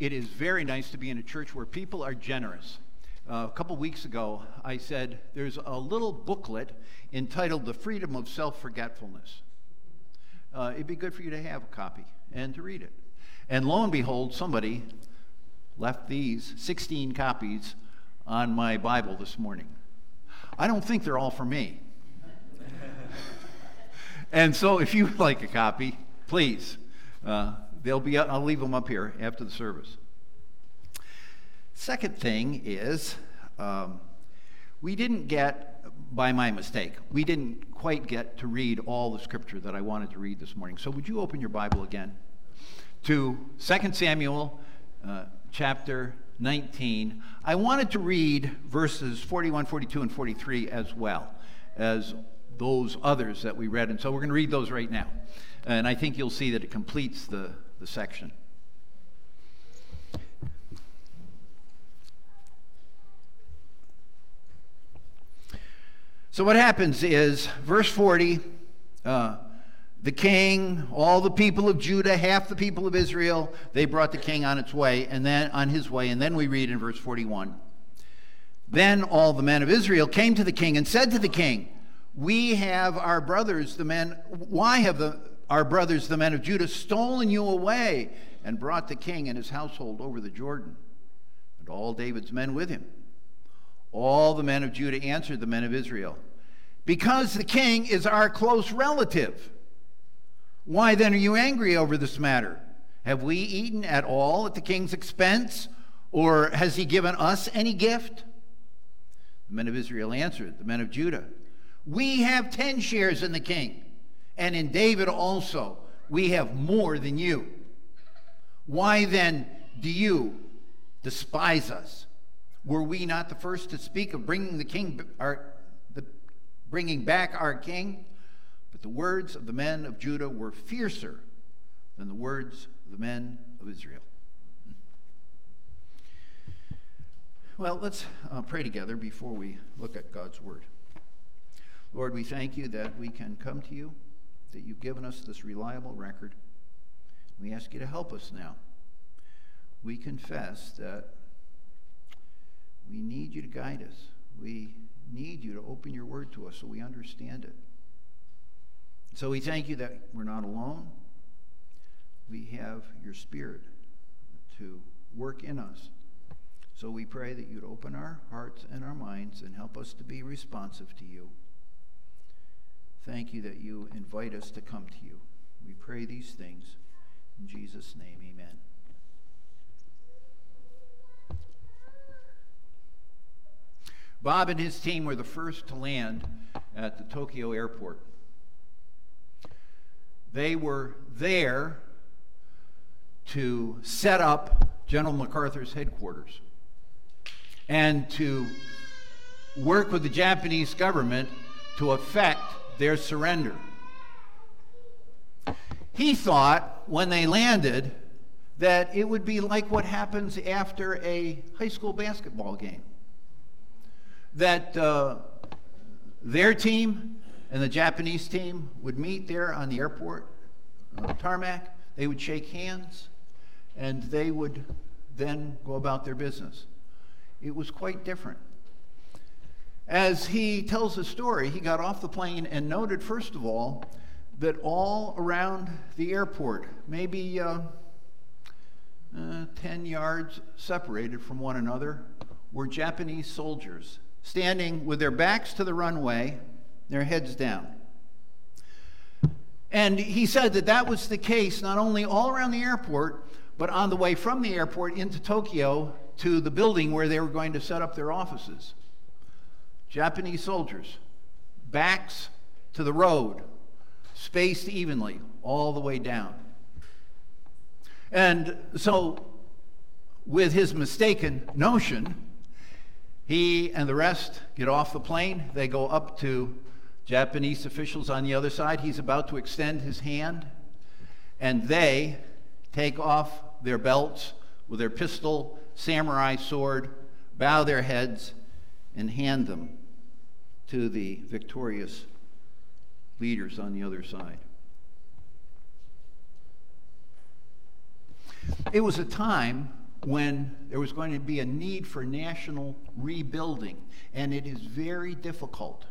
It is very nice to be in a church where people are generous. Uh, a couple weeks ago, I said there's a little booklet entitled The Freedom of Self Forgetfulness. Uh, it'd be good for you to have a copy and to read it. And lo and behold, somebody left these 16 copies on my Bible this morning. I don't think they're all for me. and so if you would like a copy, please. Uh, they'll be, I'll leave them up here after the service. Second thing is, um, we didn't get, by my mistake, we didn't quite get to read all the scripture that I wanted to read this morning. So would you open your Bible again to 2 Samuel uh, chapter 19. I wanted to read verses 41, 42, and 43 as well as those others that we read. And so we're going to read those right now. And I think you'll see that it completes the, the section. So what happens is, verse 40, uh, the king, all the people of Judah, half the people of Israel, they brought the king on its way, and then on his way, and then we read in verse 41. Then all the men of Israel came to the king and said to the king, We have our brothers, the men, why have the, our brothers, the men of Judah, stolen you away and brought the king and his household over the Jordan, and all David's men with him? All the men of Judah answered the men of Israel, Because the king is our close relative. Why then are you angry over this matter? Have we eaten at all at the king's expense, or has he given us any gift? The men of Israel answered, the men of Judah, We have ten shares in the king, and in David also we have more than you. Why then do you despise us? Were we not the first to speak of bringing the king, our, the, bringing back our king? But the words of the men of Judah were fiercer than the words of the men of Israel. Well, let's uh, pray together before we look at God's word. Lord, we thank you that we can come to you, that you've given us this reliable record. We ask you to help us now. We confess that we need you to guide us. We need you to open your word to us so we understand it. So we thank you that we're not alone. We have your spirit to work in us. So we pray that you'd open our hearts and our minds and help us to be responsive to you. Thank you that you invite us to come to you. We pray these things in Jesus' name. Amen. Bob and his team were the first to land at the Tokyo airport. They were there to set up General MacArthur's headquarters and to work with the Japanese government to effect their surrender. He thought when they landed that it would be like what happens after a high school basketball game. That uh, their team and the Japanese team would meet there on the airport tarmac. They would shake hands, and they would then go about their business. It was quite different. As he tells the story, he got off the plane and noted, first of all, that all around the airport, maybe uh, uh, 10 yards separated from one another, were Japanese soldiers standing with their backs to the runway their heads down. And he said that that was the case not only all around the airport, but on the way from the airport into Tokyo to the building where they were going to set up their offices. Japanese soldiers, backs to the road, spaced evenly all the way down. And so, with his mistaken notion, he and the rest get off the plane. They go up to Japanese officials on the other side. He's about to extend his hand, and they take off their belts with their pistol, samurai sword, bow their heads, and hand them to the victorious leaders on the other side. It was a time when there was going to be a need for national rebuilding. And it is very difficult,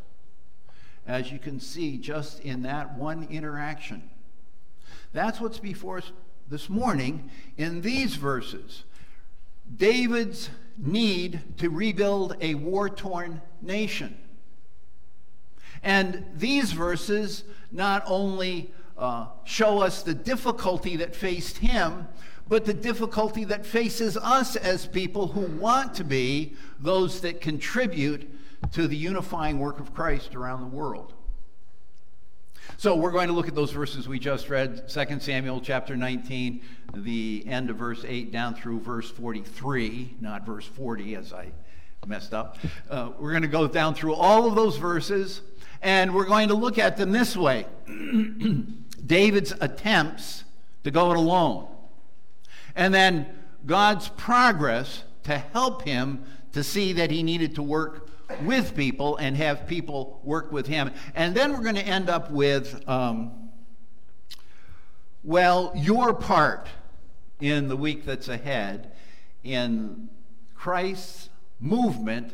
as you can see just in that one interaction. That's what's before us this morning in these verses. David's need to rebuild a war torn nation. And these verses not only uh, show us the difficulty that faced him, but the difficulty that faces us as people who want to be those that contribute to the unifying work of Christ around the world. So we're going to look at those verses we just read 2 Samuel chapter 19, the end of verse 8 down through verse 43, not verse 40 as I messed up. Uh, we're going to go down through all of those verses and we're going to look at them this way David's attempts to go it alone, and then God's progress to help him to see that he needed to work with people and have people work with him. And then we're going to end up with, um, well, your part in the week that's ahead in Christ's movement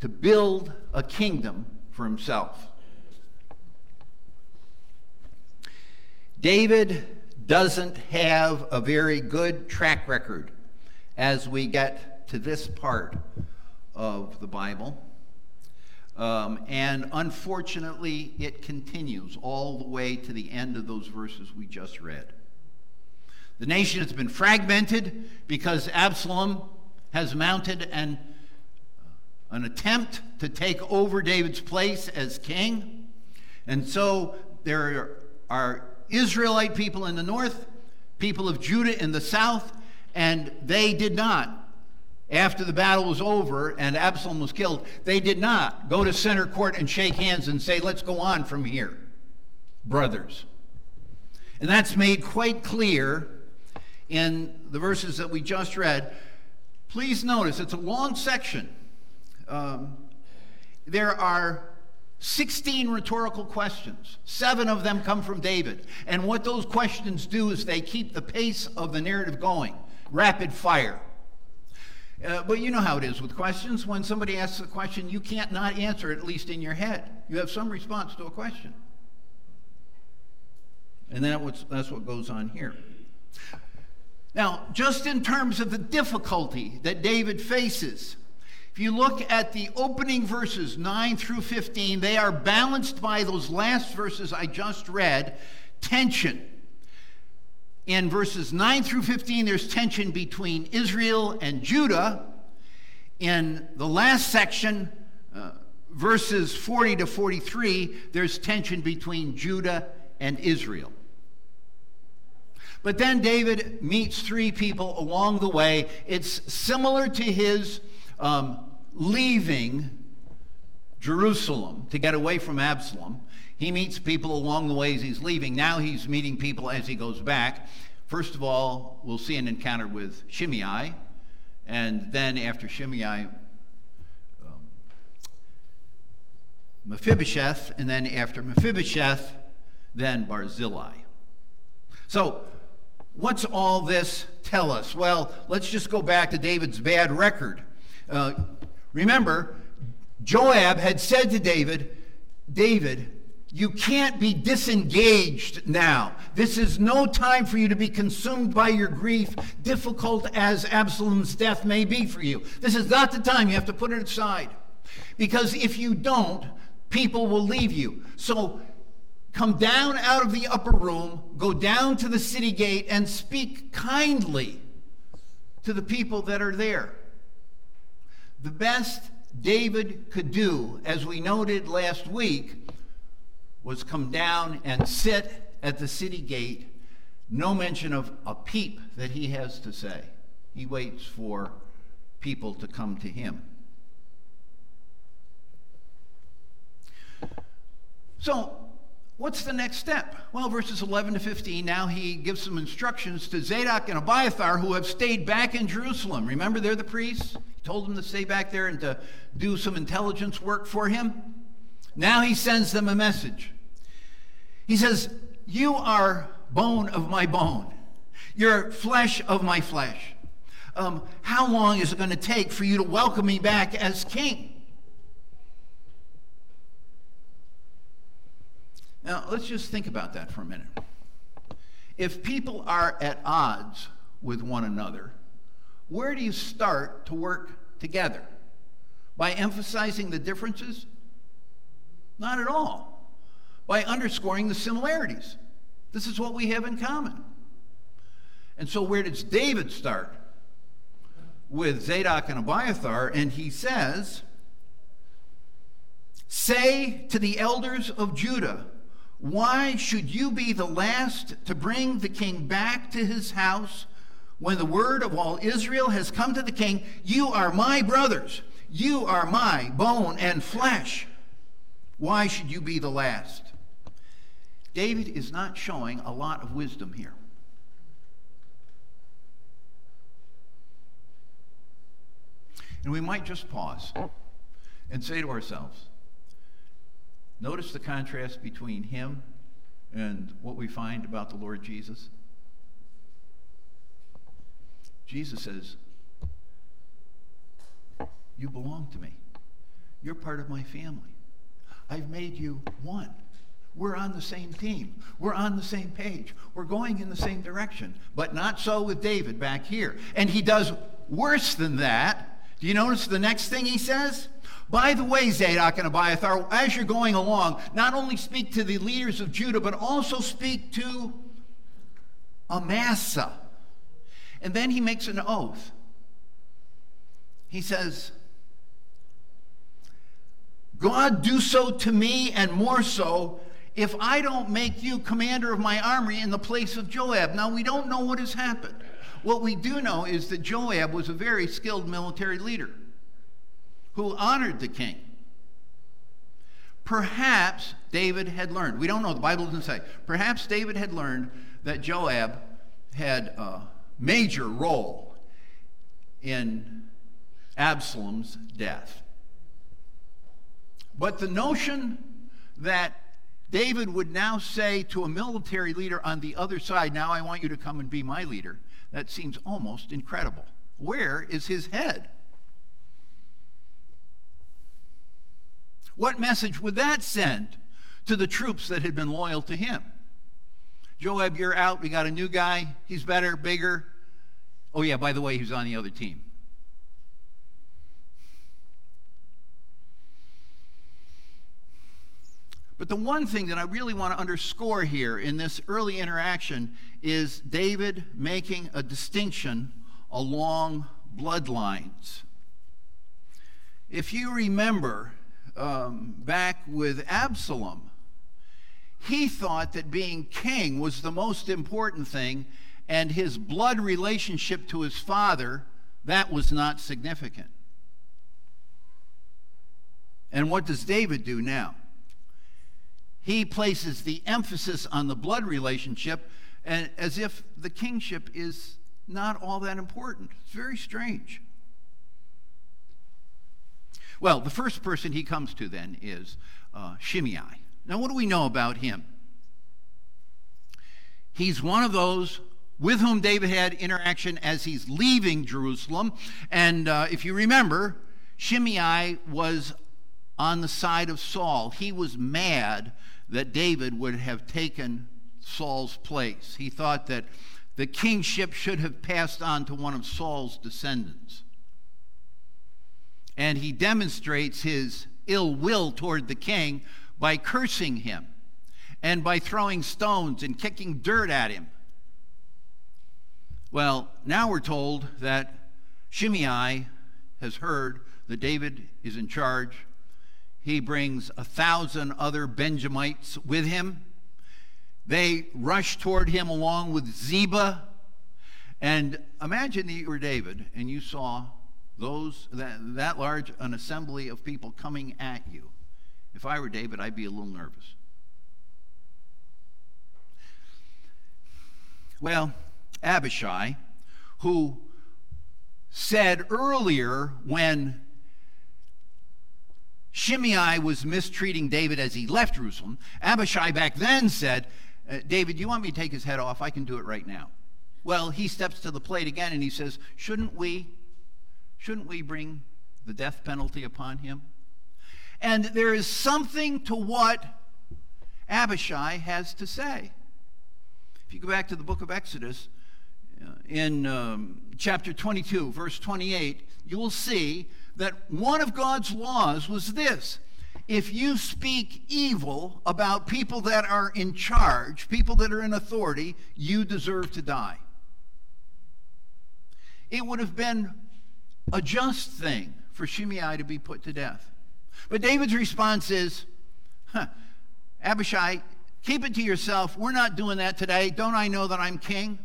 to build a kingdom for himself. David doesn't have a very good track record as we get to this part of the Bible. Um, and unfortunately, it continues all the way to the end of those verses we just read. The nation has been fragmented because Absalom has mounted an, an attempt to take over David's place as king. And so there are Israelite people in the north, people of Judah in the south, and they did not after the battle was over and Absalom was killed, they did not go to center court and shake hands and say, let's go on from here, brothers. And that's made quite clear in the verses that we just read. Please notice, it's a long section. Um, there are 16 rhetorical questions. Seven of them come from David. And what those questions do is they keep the pace of the narrative going rapid fire. Uh, but you know how it is with questions. When somebody asks a question, you can't not answer at least in your head. You have some response to a question. And that's, that's what goes on here. Now, just in terms of the difficulty that David faces, if you look at the opening verses 9 through 15, they are balanced by those last verses I just read tension in verses 9 through 15, there's tension between Israel and Judah. In the last section, uh, verses 40 to 43, there's tension between Judah and Israel. But then David meets three people along the way. It's similar to his um, leaving Jerusalem to get away from Absalom. He meets people along the way as he's leaving. Now he's meeting people as he goes back. First of all, we'll see an encounter with Shimei, and then after Shimei, um, Mephibosheth, and then after Mephibosheth, then Barzillai. So, what's all this tell us? Well, let's just go back to David's bad record. Uh, remember, Joab had said to David, David, you can't be disengaged now. This is no time for you to be consumed by your grief, difficult as Absalom's death may be for you. This is not the time. You have to put it aside. Because if you don't, people will leave you. So come down out of the upper room, go down to the city gate, and speak kindly to the people that are there. The best David could do, as we noted last week, was come down and sit at the city gate. No mention of a peep that he has to say. He waits for people to come to him. So, what's the next step? Well, verses 11 to 15, now he gives some instructions to Zadok and Abiathar who have stayed back in Jerusalem. Remember, they're the priests. He told them to stay back there and to do some intelligence work for him. Now he sends them a message. He says, You are bone of my bone, you're flesh of my flesh. um, how long is it going to take for you to welcome me back as king? Now, let's just think about that for a minute. If people are at odds with one another, where do you start to work together? By emphasizing the differences? Not at all. By underscoring the similarities. This is what we have in common. And so, where does David start? With Zadok and Abiathar, and he says, Say to the elders of Judah, why should you be the last to bring the king back to his house when the word of all Israel has come to the king? You are my brothers. You are my bone and flesh. Why should you be the last? David is not showing a lot of wisdom here. And we might just pause and say to ourselves, Notice the contrast between him and what we find about the Lord Jesus. Jesus says, You belong to me. You're part of my family. I've made you one. We're on the same team. We're on the same page. We're going in the same direction. But not so with David back here. And he does worse than that. Do you notice the next thing he says? By the way, Zadok and Abiathar, as you're going along, not only speak to the leaders of Judah, but also speak to Amasa. And then he makes an oath. He says, God do so to me and more so if I don't make you commander of my army in the place of Joab. Now, we don't know what has happened. What we do know is that Joab was a very skilled military leader who honored the king. Perhaps David had learned, we don't know, the Bible doesn't say, perhaps David had learned that Joab had a major role in Absalom's death. But the notion that David would now say to a military leader on the other side, Now I want you to come and be my leader, that seems almost incredible. Where is his head? What message would that send to the troops that had been loyal to him? Joab, you're out. We got a new guy. He's better, bigger. Oh, yeah, by the way, he's on the other team. But the one thing that I really want to underscore here in this early interaction is David making a distinction along bloodlines. If you remember, um, back with Absalom. He thought that being king was the most important thing, and his blood relationship to his father, that was not significant. And what does David do now? He places the emphasis on the blood relationship and as if the kingship is not all that important. It's very strange. Well, the first person he comes to then is uh, Shimei. Now, what do we know about him? He's one of those with whom David had interaction as he's leaving Jerusalem. And uh, if you remember, Shimei was on the side of Saul. He was mad that David would have taken Saul's place. He thought that the kingship should have passed on to one of Saul's descendants and he demonstrates his ill will toward the king by cursing him and by throwing stones and kicking dirt at him. Well, now we're told that Shimei has heard that David is in charge. He brings a thousand other Benjamites with him. They rush toward him along with Ziba. And imagine that you were David and you saw those that, that large an assembly of people coming at you if i were david i'd be a little nervous well abishai who said earlier when Shimei was mistreating David as he left Jerusalem. Abishai back then said, uh, David, you want me to take his head off? I can do it right now. well, he steps to the plate again and he says, Shouldn't we, shouldn't we bring the death penalty upon him? And there is something to what Abishai has to say. If you go back to the book of Exodus, uh, in um, chapter 22, verse 28, you will see that one of God's laws was this if you speak evil about people that are in charge, people that are in authority, you deserve to die. It would have been a just thing for Shimei to be put to death. But David's response is, huh, Abishai, keep it to yourself. We're not doing that today. Don't I know that I'm king?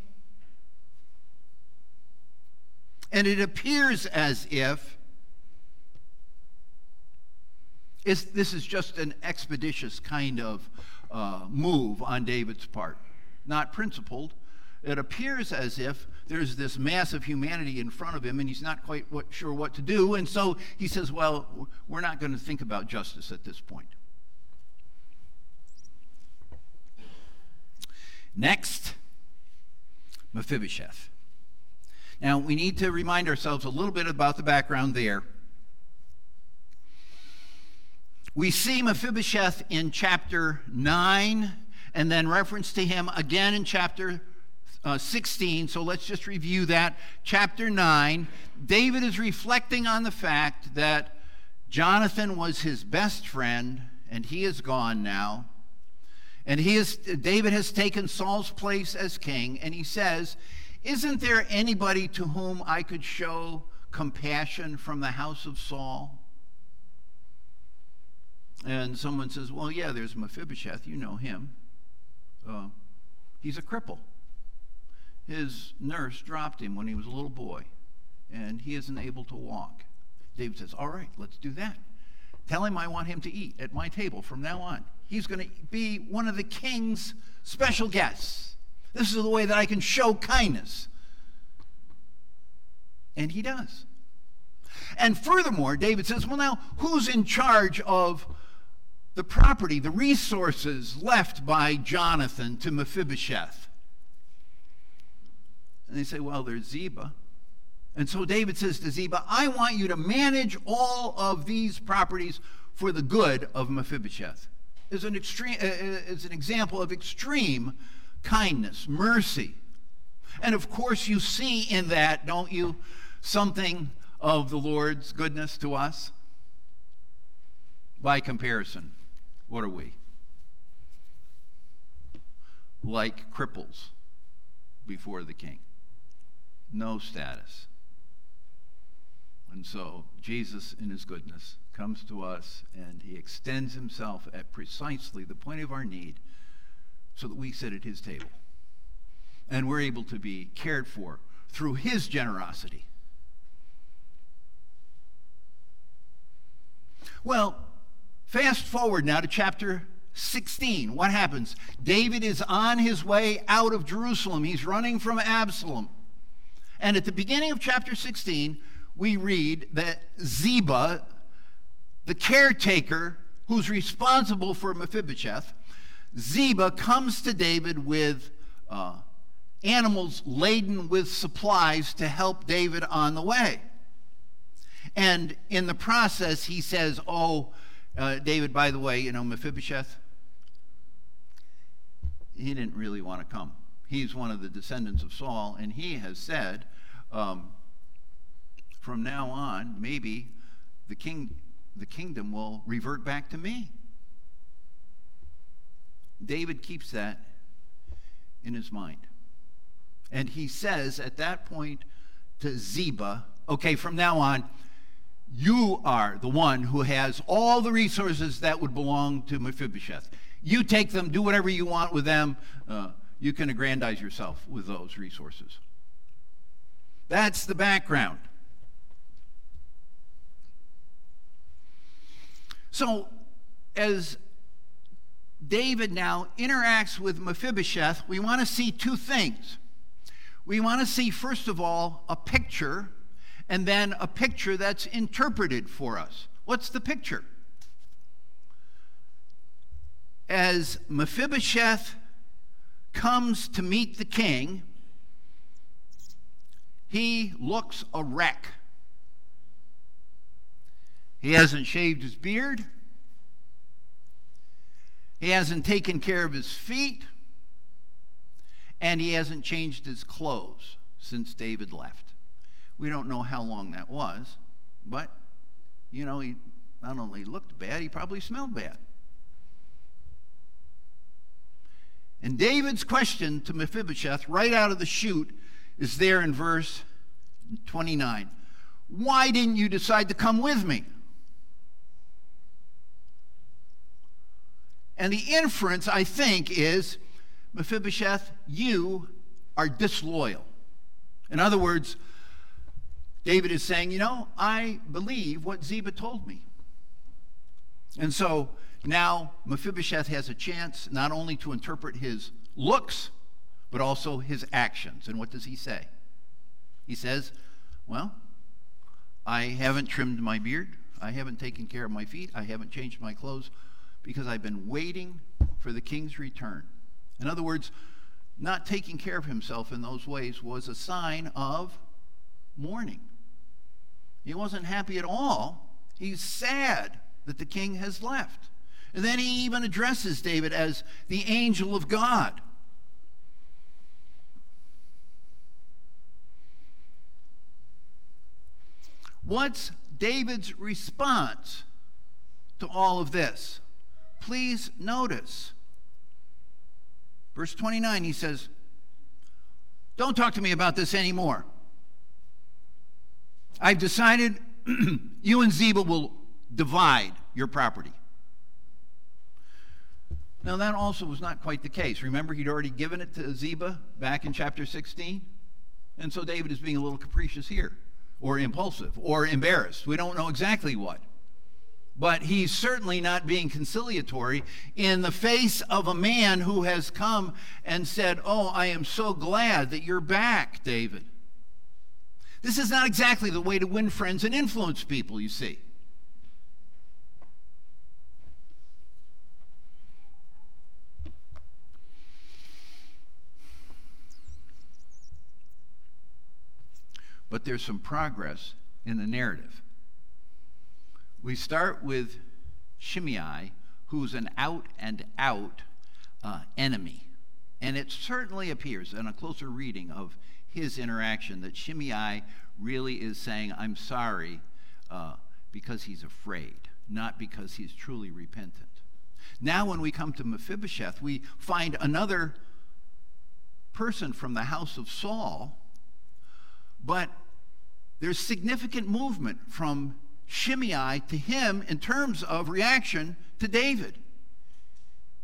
And it appears as if this is just an expeditious kind of uh, move on David's part, not principled. It appears as if there's this mass of humanity in front of him and he's not quite what, sure what to do. And so he says, Well, we're not going to think about justice at this point. Next, Mephibosheth. Now, we need to remind ourselves a little bit about the background there. We see Mephibosheth in chapter 9 and then reference to him again in chapter uh, 16. So let's just review that. Chapter 9, David is reflecting on the fact that Jonathan was his best friend and he is gone now. And he is, David has taken Saul's place as king, and he says, Isn't there anybody to whom I could show compassion from the house of Saul? And someone says, Well, yeah, there's Mephibosheth. You know him. Uh, he's a cripple. His nurse dropped him when he was a little boy, and he isn't able to walk. David says, All right, let's do that. Tell him I want him to eat at my table from now on. He's going to be one of the king's special guests. This is the way that I can show kindness. And he does. And furthermore, David says, Well, now, who's in charge of the property, the resources left by Jonathan to Mephibosheth. And they say, well, there's Ziba. And so David says to Ziba, I want you to manage all of these properties for the good of Mephibosheth. Is an, extreme, uh, is an example of extreme kindness, mercy. And of course, you see in that, don't you, something of the Lord's goodness to us by comparison. What are we? Like cripples before the king. No status. And so Jesus, in his goodness, comes to us and he extends himself at precisely the point of our need so that we sit at his table. And we're able to be cared for through his generosity. Well, Fast forward now to chapter 16. What happens? David is on his way out of Jerusalem. He's running from Absalom. And at the beginning of chapter 16, we read that Ziba, the caretaker who's responsible for Mephibosheth, Ziba comes to David with uh, animals laden with supplies to help David on the way. And in the process, he says, Oh, uh, David, by the way, you know, Mephibosheth, he didn't really want to come. He's one of the descendants of Saul, and he has said, um, from now on, maybe the, king, the kingdom will revert back to me. David keeps that in his mind. And he says at that point to Ziba, okay, from now on, you are the one who has all the resources that would belong to Mephibosheth. You take them, do whatever you want with them. Uh, you can aggrandize yourself with those resources. That's the background. So, as David now interacts with Mephibosheth, we want to see two things. We want to see, first of all, a picture and then a picture that's interpreted for us. What's the picture? As Mephibosheth comes to meet the king, he looks a wreck. He hasn't shaved his beard. He hasn't taken care of his feet. And he hasn't changed his clothes since David left. We don't know how long that was, but, you know, he not only looked bad, he probably smelled bad. And David's question to Mephibosheth, right out of the chute, is there in verse 29. Why didn't you decide to come with me? And the inference, I think, is Mephibosheth, you are disloyal. In other words, David is saying, You know, I believe what Ziba told me. And so now Mephibosheth has a chance not only to interpret his looks, but also his actions. And what does he say? He says, Well, I haven't trimmed my beard. I haven't taken care of my feet. I haven't changed my clothes because I've been waiting for the king's return. In other words, not taking care of himself in those ways was a sign of mourning. He wasn't happy at all. He's sad that the king has left. And then he even addresses David as the angel of God. What's David's response to all of this? Please notice. Verse 29, he says, Don't talk to me about this anymore. I've decided you and Ziba will divide your property. Now, that also was not quite the case. Remember, he'd already given it to Ziba back in chapter 16? And so David is being a little capricious here or impulsive or embarrassed. We don't know exactly what. But he's certainly not being conciliatory in the face of a man who has come and said, Oh, I am so glad that you're back, David. This is not exactly the way to win friends and influence people, you see. but there's some progress in the narrative. We start with Shimei, who's an out and out uh, enemy. And it certainly appears in a closer reading of his interaction that Shimei really is saying, I'm sorry, uh, because he's afraid, not because he's truly repentant. Now, when we come to Mephibosheth, we find another person from the house of Saul but there's significant movement from Shimei to him in terms of reaction to David.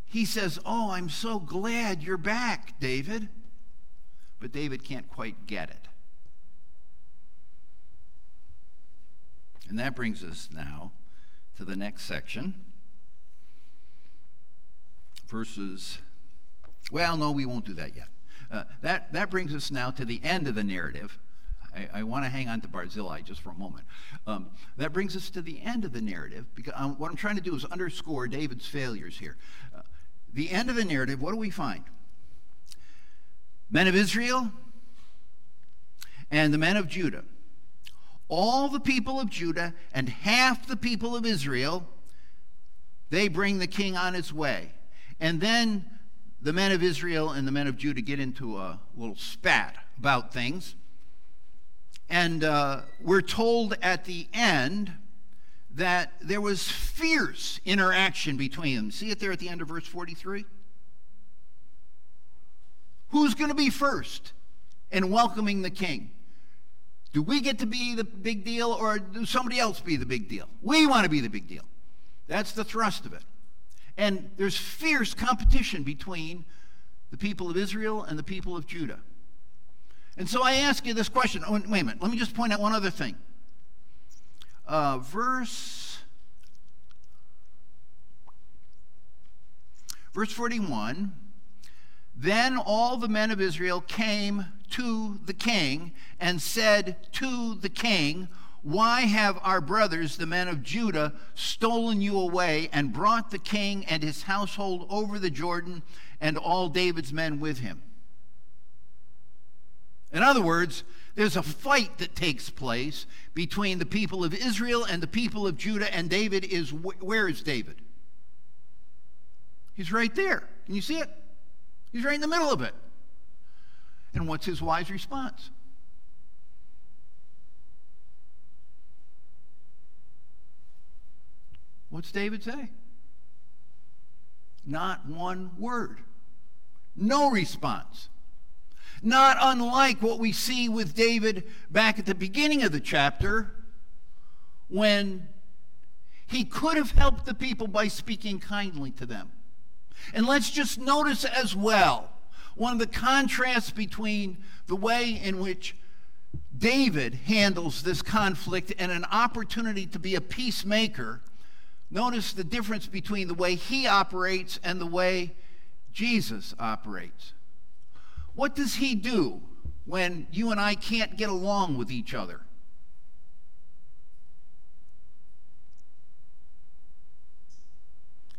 He says, Oh, I'm so glad you're back, David. But David can't quite get it. And that brings us now to the next section. Verses, well, no, we won't do that yet. Uh, that, that brings us now to the end of the narrative, I, I want to hang on to Barzillai just for a moment. Um, that brings us to the end of the narrative, because um, what I'm trying to do is underscore David's failures here. Uh, the end of the narrative, what do we find? Men of Israel and the men of Judah. All the people of Judah and half the people of Israel, they bring the king on his way. And then the men of Israel and the men of Judah get into a little spat about things. And uh, we're told at the end that there was fierce interaction between them. See it there at the end of verse 43? Who's going to be first in welcoming the king? Do we get to be the big deal or do somebody else be the big deal? We want to be the big deal. That's the thrust of it. And there's fierce competition between the people of Israel and the people of Judah. And so I ask you this question. Oh, wait a minute. Let me just point out one other thing. Uh, verse verse 41 then all the men of israel came to the king and said to the king why have our brothers the men of judah stolen you away and brought the king and his household over the jordan and all david's men with him In other words, there's a fight that takes place between the people of Israel and the people of Judah, and David is where is David? He's right there. Can you see it? He's right in the middle of it. And what's his wise response? What's David say? Not one word. No response. Not unlike what we see with David back at the beginning of the chapter when he could have helped the people by speaking kindly to them. And let's just notice as well one of the contrasts between the way in which David handles this conflict and an opportunity to be a peacemaker. Notice the difference between the way he operates and the way Jesus operates. What does he do when you and I can't get along with each other?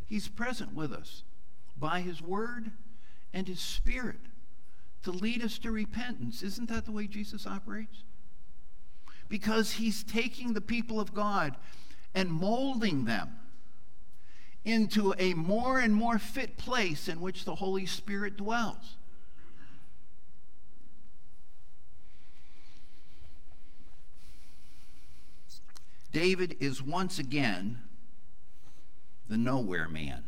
He's present with us by his word and his spirit to lead us to repentance. Isn't that the way Jesus operates? Because he's taking the people of God and molding them into a more and more fit place in which the Holy Spirit dwells. David is once again the nowhere man.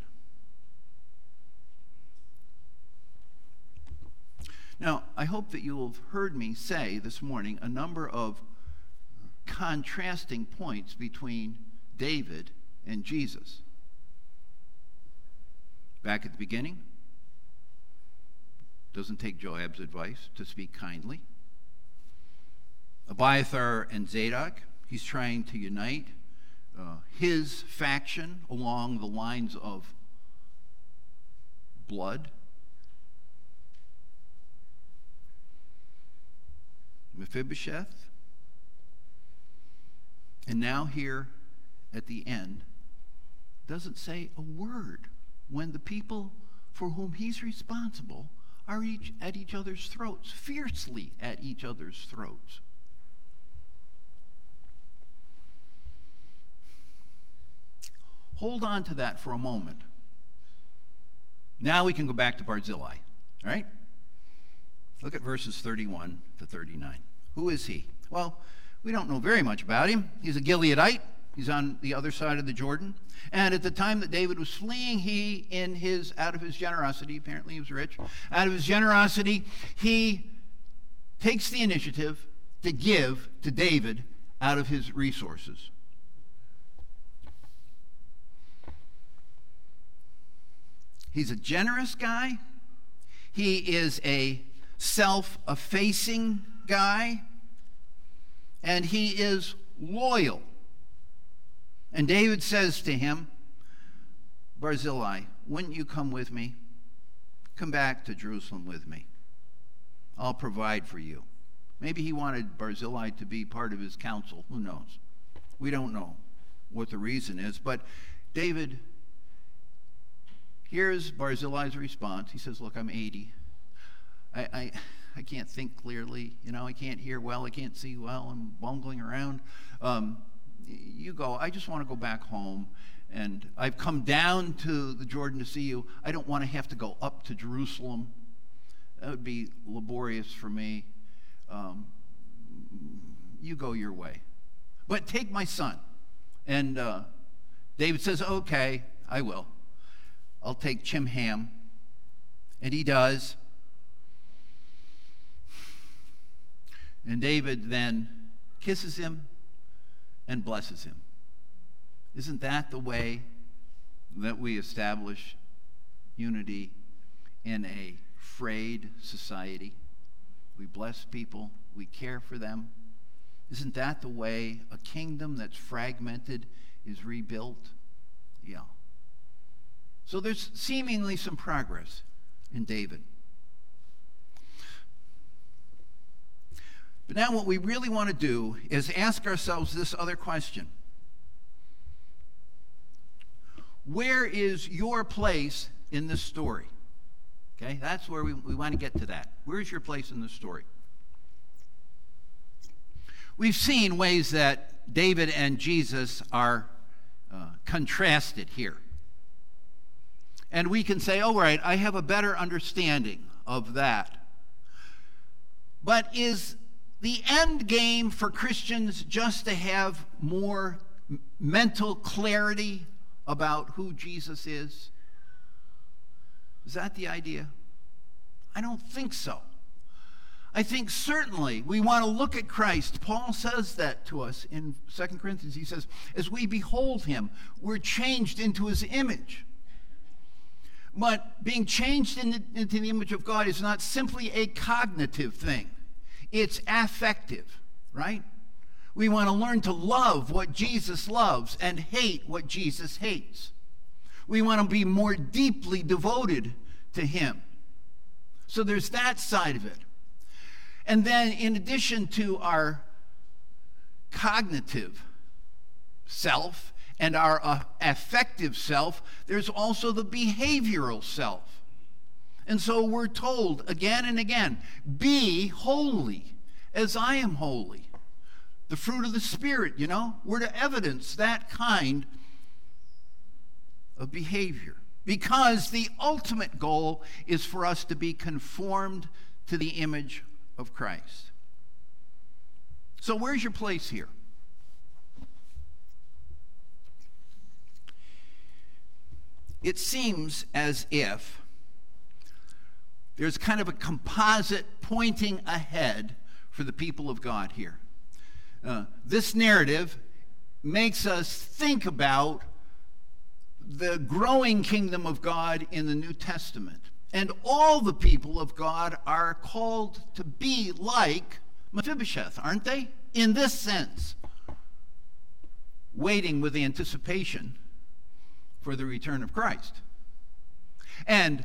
Now, I hope that you have heard me say this morning a number of contrasting points between David and Jesus. Back at the beginning, doesn't take Joab's advice to speak kindly. Abiathar and Zadok, He's trying to unite uh, his faction along the lines of blood. Mephibosheth. And now, here at the end, doesn't say a word when the people for whom he's responsible are each at each other's throats, fiercely at each other's throats. Hold on to that for a moment. Now we can go back to Barzillai. All right? Look at verses 31 to 39. Who is he? Well, we don't know very much about him. He's a Gileadite. He's on the other side of the Jordan. And at the time that David was fleeing, he, in his, out of his generosity, apparently he was rich, out of his generosity, he takes the initiative to give to David out of his resources. He's a generous guy. He is a self effacing guy. And he is loyal. And David says to him, Barzillai, wouldn't you come with me? Come back to Jerusalem with me. I'll provide for you. Maybe he wanted Barzillai to be part of his council. Who knows? We don't know what the reason is. But David Here's Barzillai's response. He says, Look, I'm 80. I, I, I can't think clearly. You know, I can't hear well. I can't see well. I'm bungling around. Um, you go. I just want to go back home. And I've come down to the Jordan to see you. I don't want to have to go up to Jerusalem. That would be laborious for me. Um, you go your way. But take my son. And uh, David says, Okay, I will. I'll take Chimham. And he does. And David then kisses him and blesses him. Isn't that the way that we establish unity in a frayed society? We bless people, we care for them. Isn't that the way a kingdom that's fragmented is rebuilt? Yeah. So there's seemingly some progress in David. But now, what we really want to do is ask ourselves this other question Where is your place in this story? Okay, that's where we, we want to get to that. Where's your place in this story? We've seen ways that David and Jesus are uh, contrasted here. And we can say, all right, I have a better understanding of that. But is the end game for Christians just to have more mental clarity about who Jesus is? Is that the idea? I don't think so. I think certainly we want to look at Christ. Paul says that to us in 2 Corinthians. He says, as we behold him, we're changed into his image. But being changed into the image of God is not simply a cognitive thing, it's affective, right? We want to learn to love what Jesus loves and hate what Jesus hates. We want to be more deeply devoted to him. So there's that side of it. And then, in addition to our cognitive self and our uh, affective self, there's also the behavioral self. And so we're told again and again be holy as I am holy. The fruit of the Spirit, you know, we're to evidence that kind of behavior because the ultimate goal is for us to be conformed to the image of Christ. So, where's your place here? It seems as if there's kind of a composite pointing ahead for the people of God here. Uh, this narrative makes us think about the growing kingdom of God in the New Testament. And all the people of God are called to be like Mephibosheth, aren't they? In this sense, waiting with anticipation for the return of Christ and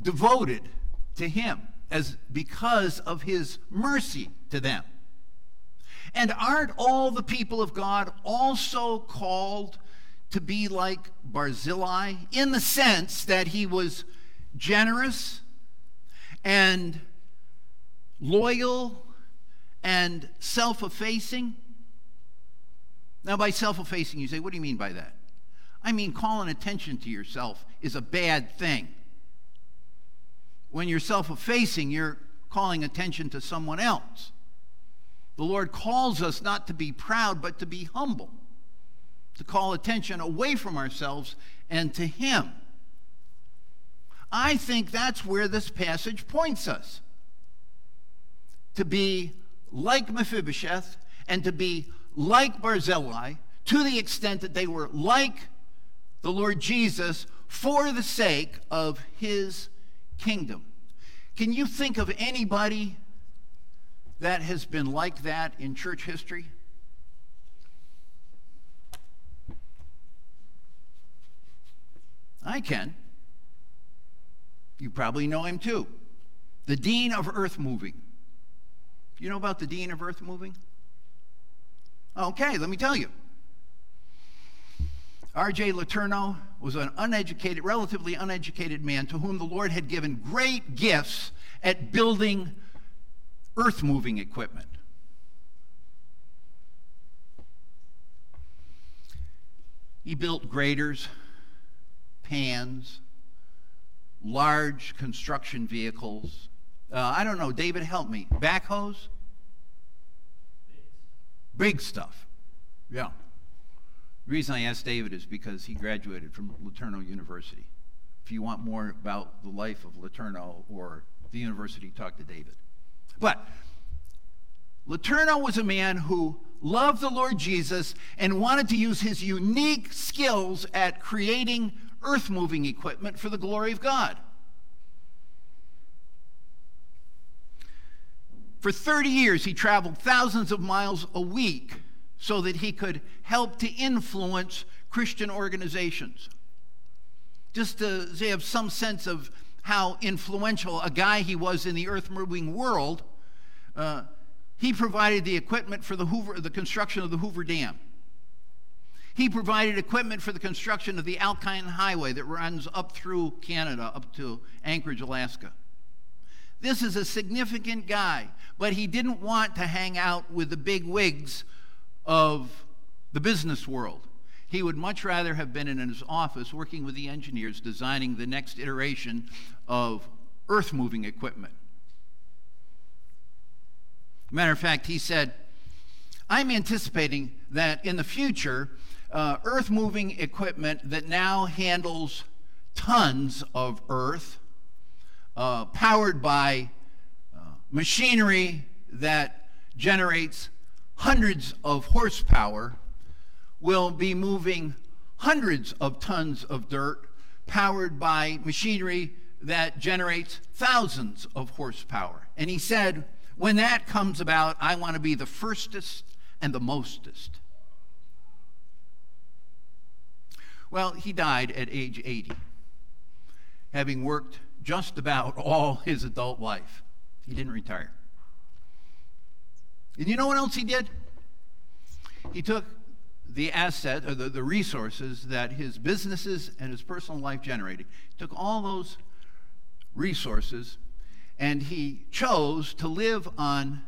devoted to him as because of his mercy to them. And aren't all the people of God also called to be like Barzillai in the sense that he was generous and loyal and self effacing. Now, by self effacing, you say, what do you mean by that? I mean, calling attention to yourself is a bad thing. When you're self effacing, you're calling attention to someone else. The Lord calls us not to be proud, but to be humble to call attention away from ourselves and to Him. I think that's where this passage points us to be like Mephibosheth and to be like Barzillai to the extent that they were like the Lord Jesus for the sake of his kingdom. Can you think of anybody that has been like that in church history? I can. You probably know him too. The Dean of Earth Moving. You know about the Dean of Earth Moving? Okay, let me tell you. R.G. LeTourneau was an uneducated, relatively uneducated man to whom the Lord had given great gifts at building earth moving equipment. He built graders, pans, large construction vehicles. Uh, I don't know, David, help me. Backhoes? Big stuff. Yeah. The reason I asked David is because he graduated from LeTourneau University. If you want more about the life of LeTourneau or the university, talk to David. But LeTourneau was a man who loved the Lord Jesus and wanted to use his unique skills at creating earth moving equipment for the glory of God. For 30 years, he traveled thousands of miles a week so that he could help to influence Christian organizations. Just to have some sense of how influential a guy he was in the earth moving world, uh, he provided the equipment for the, Hoover, the construction of the Hoover Dam. He provided equipment for the construction of the Alpine Highway that runs up through Canada, up to Anchorage, Alaska. This is a significant guy, but he didn't want to hang out with the big wigs of the business world. He would much rather have been in his office working with the engineers designing the next iteration of earth moving equipment. Matter of fact, he said, I'm anticipating that in the future, uh, earth moving equipment that now handles tons of earth, uh, powered by uh, machinery that generates hundreds of horsepower, will be moving hundreds of tons of dirt powered by machinery that generates thousands of horsepower. And he said, when that comes about, I want to be the firstest and the mostest. Well, he died at age 80, having worked just about all his adult life. He didn't retire. And you know what else he did? He took the asset or the, the resources that his businesses and his personal life generated. He took all those resources and he chose to live on,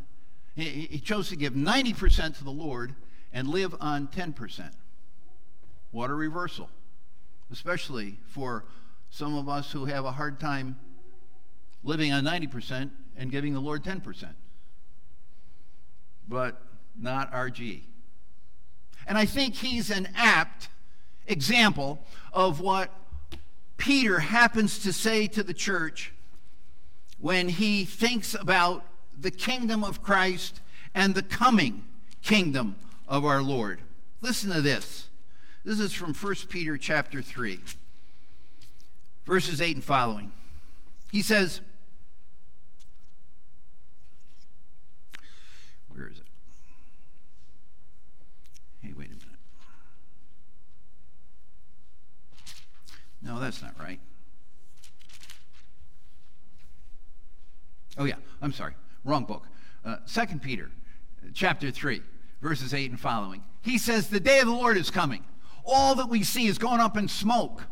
he, he chose to give 90% to the Lord and live on 10%. What a reversal, especially for some of us who have a hard time living on 90% and giving the Lord 10%. But not RG. And I think he's an apt example of what Peter happens to say to the church when he thinks about the kingdom of Christ and the coming kingdom of our Lord. Listen to this. This is from 1 Peter chapter 3, verses 8 and following. He says, Where is it? Hey, wait a minute. No, that's not right. Oh, yeah, I'm sorry. Wrong book. Uh, 2 Peter chapter 3, verses 8 and following. He says, The day of the Lord is coming. All that we see is going up in smoke.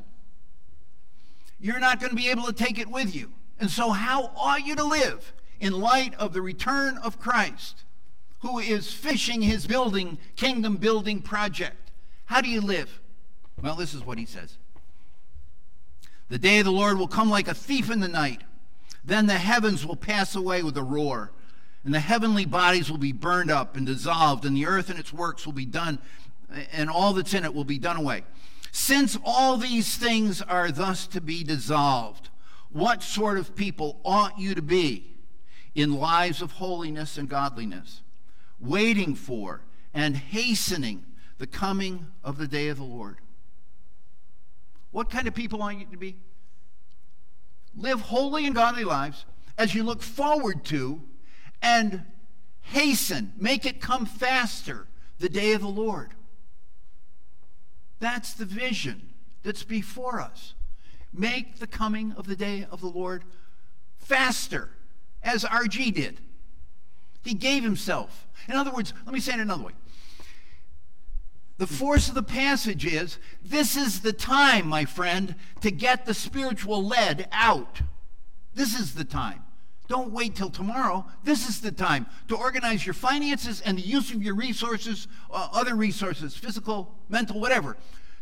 You're not going to be able to take it with you. And so, how ought you to live in light of the return of Christ, who is fishing his building, kingdom building project? How do you live? Well, this is what he says The day of the Lord will come like a thief in the night. Then the heavens will pass away with a roar, and the heavenly bodies will be burned up and dissolved, and the earth and its works will be done, and all that's in it will be done away. Since all these things are thus to be dissolved, what sort of people ought you to be in lives of holiness and godliness, waiting for and hastening the coming of the day of the Lord? What kind of people ought you to be? live holy and godly lives as you look forward to and hasten, make it come faster, the day of the Lord. That's the vision that's before us. Make the coming of the day of the Lord faster, as RG did. He gave himself. In other words, let me say it another way. The force of the passage is this is the time, my friend, to get the spiritual lead out. This is the time. Don't wait till tomorrow. This is the time to organize your finances and the use of your resources, uh, other resources, physical, mental, whatever,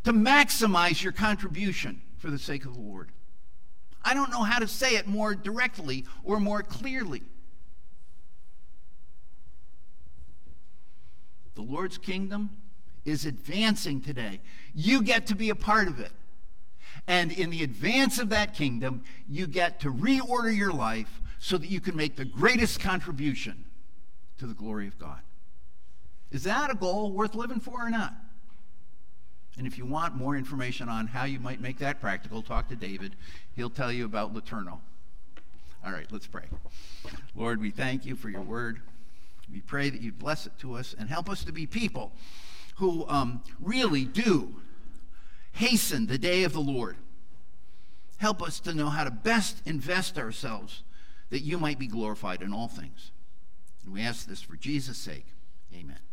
to maximize your contribution for the sake of the Lord. I don't know how to say it more directly or more clearly. The Lord's kingdom is advancing today. You get to be a part of it. And in the advance of that kingdom, you get to reorder your life so that you can make the greatest contribution to the glory of God. Is that a goal worth living for or not? And if you want more information on how you might make that practical, talk to David. He'll tell you about LeTourneau. All right, let's pray. Lord, we thank you for your word. We pray that you bless it to us and help us to be people who um, really do hasten the day of the Lord. Help us to know how to best invest ourselves that you might be glorified in all things. And we ask this for Jesus' sake. Amen.